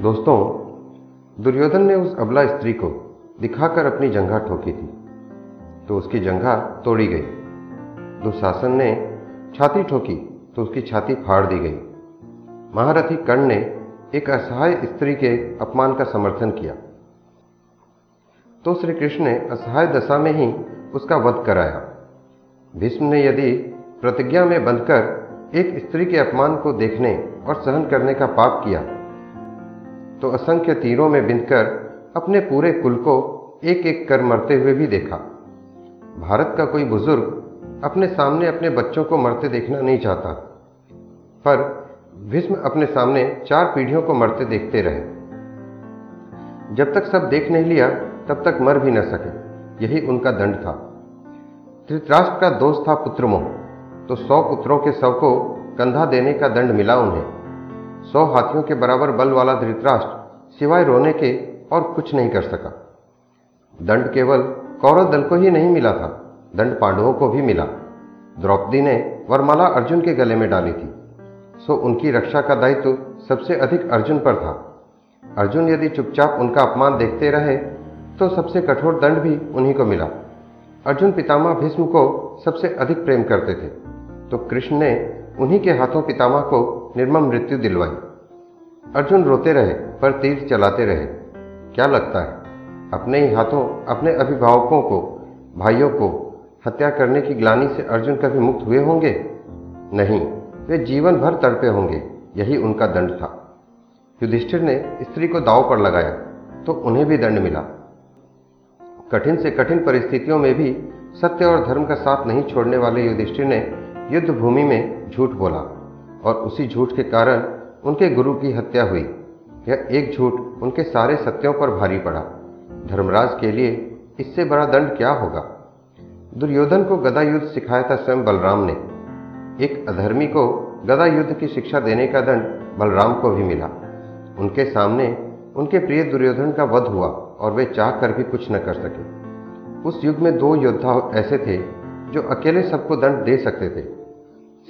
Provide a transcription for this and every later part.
दोस्तों, दुर्योधन ने उस अबला स्त्री को दिखाकर अपनी जंघा ठोकी थी तो उसकी जंघा तोड़ी गई। दुशासन ने छाती ठोकी तो उसकी छाती फाड़ दी गई। महारथी कर्ण ने एक असहाय स्त्री के अपमान का समर्थन किया। तो श्री कृष्ण ने असहाय दशा में ही उसका वध कराया। भीष्म ने यदि प्रतिज्ञा में बंधकर एक स्त्री के अपमान को देखने और सहन करने का पाप किया तो असंख्य तीरों में बिंधकर अपने पूरे कुल को एक एक कर मरते हुए भी देखा। भारत का कोई बुज़ुर्ग अपने सामने अपने बच्चों को मरते देखना नहीं चाहता। पर भीष्म अपने सामने चार पीढ़ियों को मरते देखते रहे। जब तक सब देख नहीं लिया, तब तक मर भी न सके। यही उनका दंड था। धृतराष्ट्र का दोष था पुत्रमोह। तो सौ पुत्रों के सबको कंधा देने का दंड मिला उन्हें। सौ हाथियों के बराबर बल वाला धृतराष्ट्र सिवाय रोने के और कुछ नहीं कर सका। दंड केवल कौरव दल को ही नहीं मिला था, दंड पांडवों को भी मिला। द्रौपदी ने वरमाला अर्जुन के गले में डाली थी, सो उनकी रक्षा का दायित्व सबसे अधिक अर्जुन पर था। अर्जुन यदि चुपचाप उनका अपमान देखते रहे तो सबसे कठोर दंड भी उन्हीं को मिला। अर्जुन पितामह भीष्म को सबसे अधिक प्रेम करते थे तो कृष्ण ने उन्हीं के हाथों पितामह को निर्मम मृत्यु दिलवाई। अर्जुन रोते रहे, पर तीर चलाते रहे। क्या लगता है, अपने ही हाथों, अपने अभिभावकों को, भाइयों को हत्या करने की ग्लानी से अर्जुन कभी मुक्त हुए होंगे? नहीं, वे जीवन भर तड़पे होंगे, यही उनका दंड था। युधिष्ठिर ने स्त्री को दाव पर लगाया तो उन्हें भी दंड मिला। कठिन से कठिन परिस्थितियों में भी सत्य और धर्म का साथ नहीं छोड़ने वाले युधिष्ठिर ने युद्ध भूमि में झूठ बोला। और उसी झूठ के कारण उनके गुरु की हत्या हुई। यह एक झूठ उनके सारे सत्यों पर भारी पड़ा। धर्मराज के लिए इससे बड़ा दंड क्या होगा? दुर्योधन को गदा युद्ध सिखाया था स्वयं बलराम ने। एक अधर्मी को गदा युद्ध की शिक्षा देने का दंड बलराम को भी मिला। उनके सामने उनके प्रिय दुर्योधन का वध हुआ और वे चाह कर भी कुछ न कर सके। उस युग में दो योद्धा ऐसे थे जो अकेले सबको दंड दे सकते थे।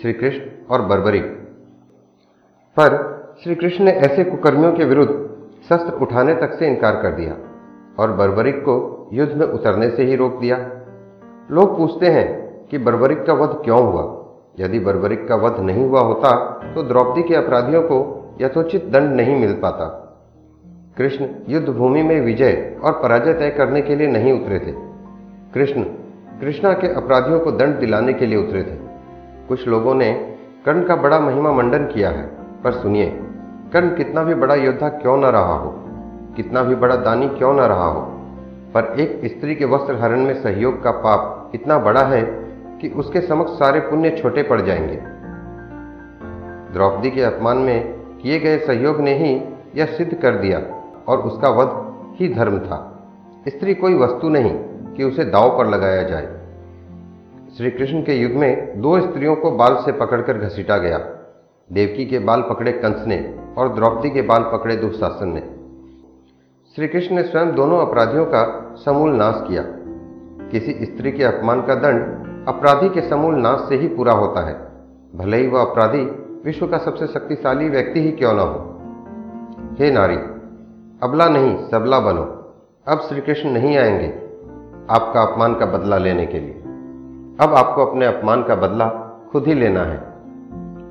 श्री कृष्ण और बर्बरिक पर श्री कृष्ण ने ऐसे कुकर्मियों के विरुद्ध शस्त्र उठाने तक से इनकार कर दिया और बर्बरिक को युद्ध में उतरने से ही रोक दिया। लोग पूछते हैं कि बर्बरिक का वध क्यों हुआ? यदि बर्बरिक का वध नहीं हुआ होता तो द्रौपदी के अपराधियों को यथोचित दंड नहीं मिल पाता। कृष्ण युद्ध भूमि में विजय और पराजय तय करने के लिए नहीं उतरे थे। कृष्ण कृष्णा के अपराधियों को दंड दिलाने के लिए उतरे थे। कुछ लोगों ने कर्ण का बड़ा महिमा मंडन किया है। पर सुनिए, कर्ण कितना भी बड़ा योद्धा क्यों न रहा हो, कितना भी बड़ा दानी क्यों न रहा हो, पर एक स्त्री के वस्त्र हरण में सहयोग का पाप इतना बड़ा है कि उसके समक्ष सारे पुण्य छोटे पड़ जाएँगे। द्रौपदी के अपमान में किए गए सहयोग ने ही यह सिद्ध कर दिया और उसका वध ही धर्म था। स्त्री कोई वस्तु नहीं कि उसे दाव पर लगाया जाए। श्री कृष्ण के युग में दो स्त्रियों को बाल से पकड़कर घसीटा गया। देवकी के बाल पकड़े कंस ने और द्रौपदी के बाल पकड़े दुशासन ने। श्री कृष्ण ने स्वयं दोनों अपराधियों का समूल नाश किया। किसी स्त्री के अपमान का दंड अपराधी के समूल नाश से ही पूरा होता है। भले ही वह अपराधी विश्व का सबसे शक्तिशाली व्यक्ति ही क्यों न हो। हे नारी, अबला नहीं, सबला बनो। अब श्री कृष्ण नहीं आएँगे आपका अपमान का बदला लेने के लिए। अब आपको अपने अपमान का बदला खुद ही लेना है।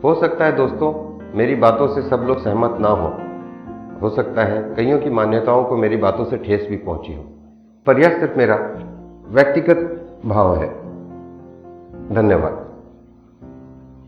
हो सकता है दोस्तों, मेरी बातों से सब लोग सहमत ना हो। हो सकता है कईयों की मान्यताओं को मेरी बातों से ठेस भी पहुँची हो। पर यह सिर्फ़ मेरा व्यक्तिगत भाव है। धन्यवाद।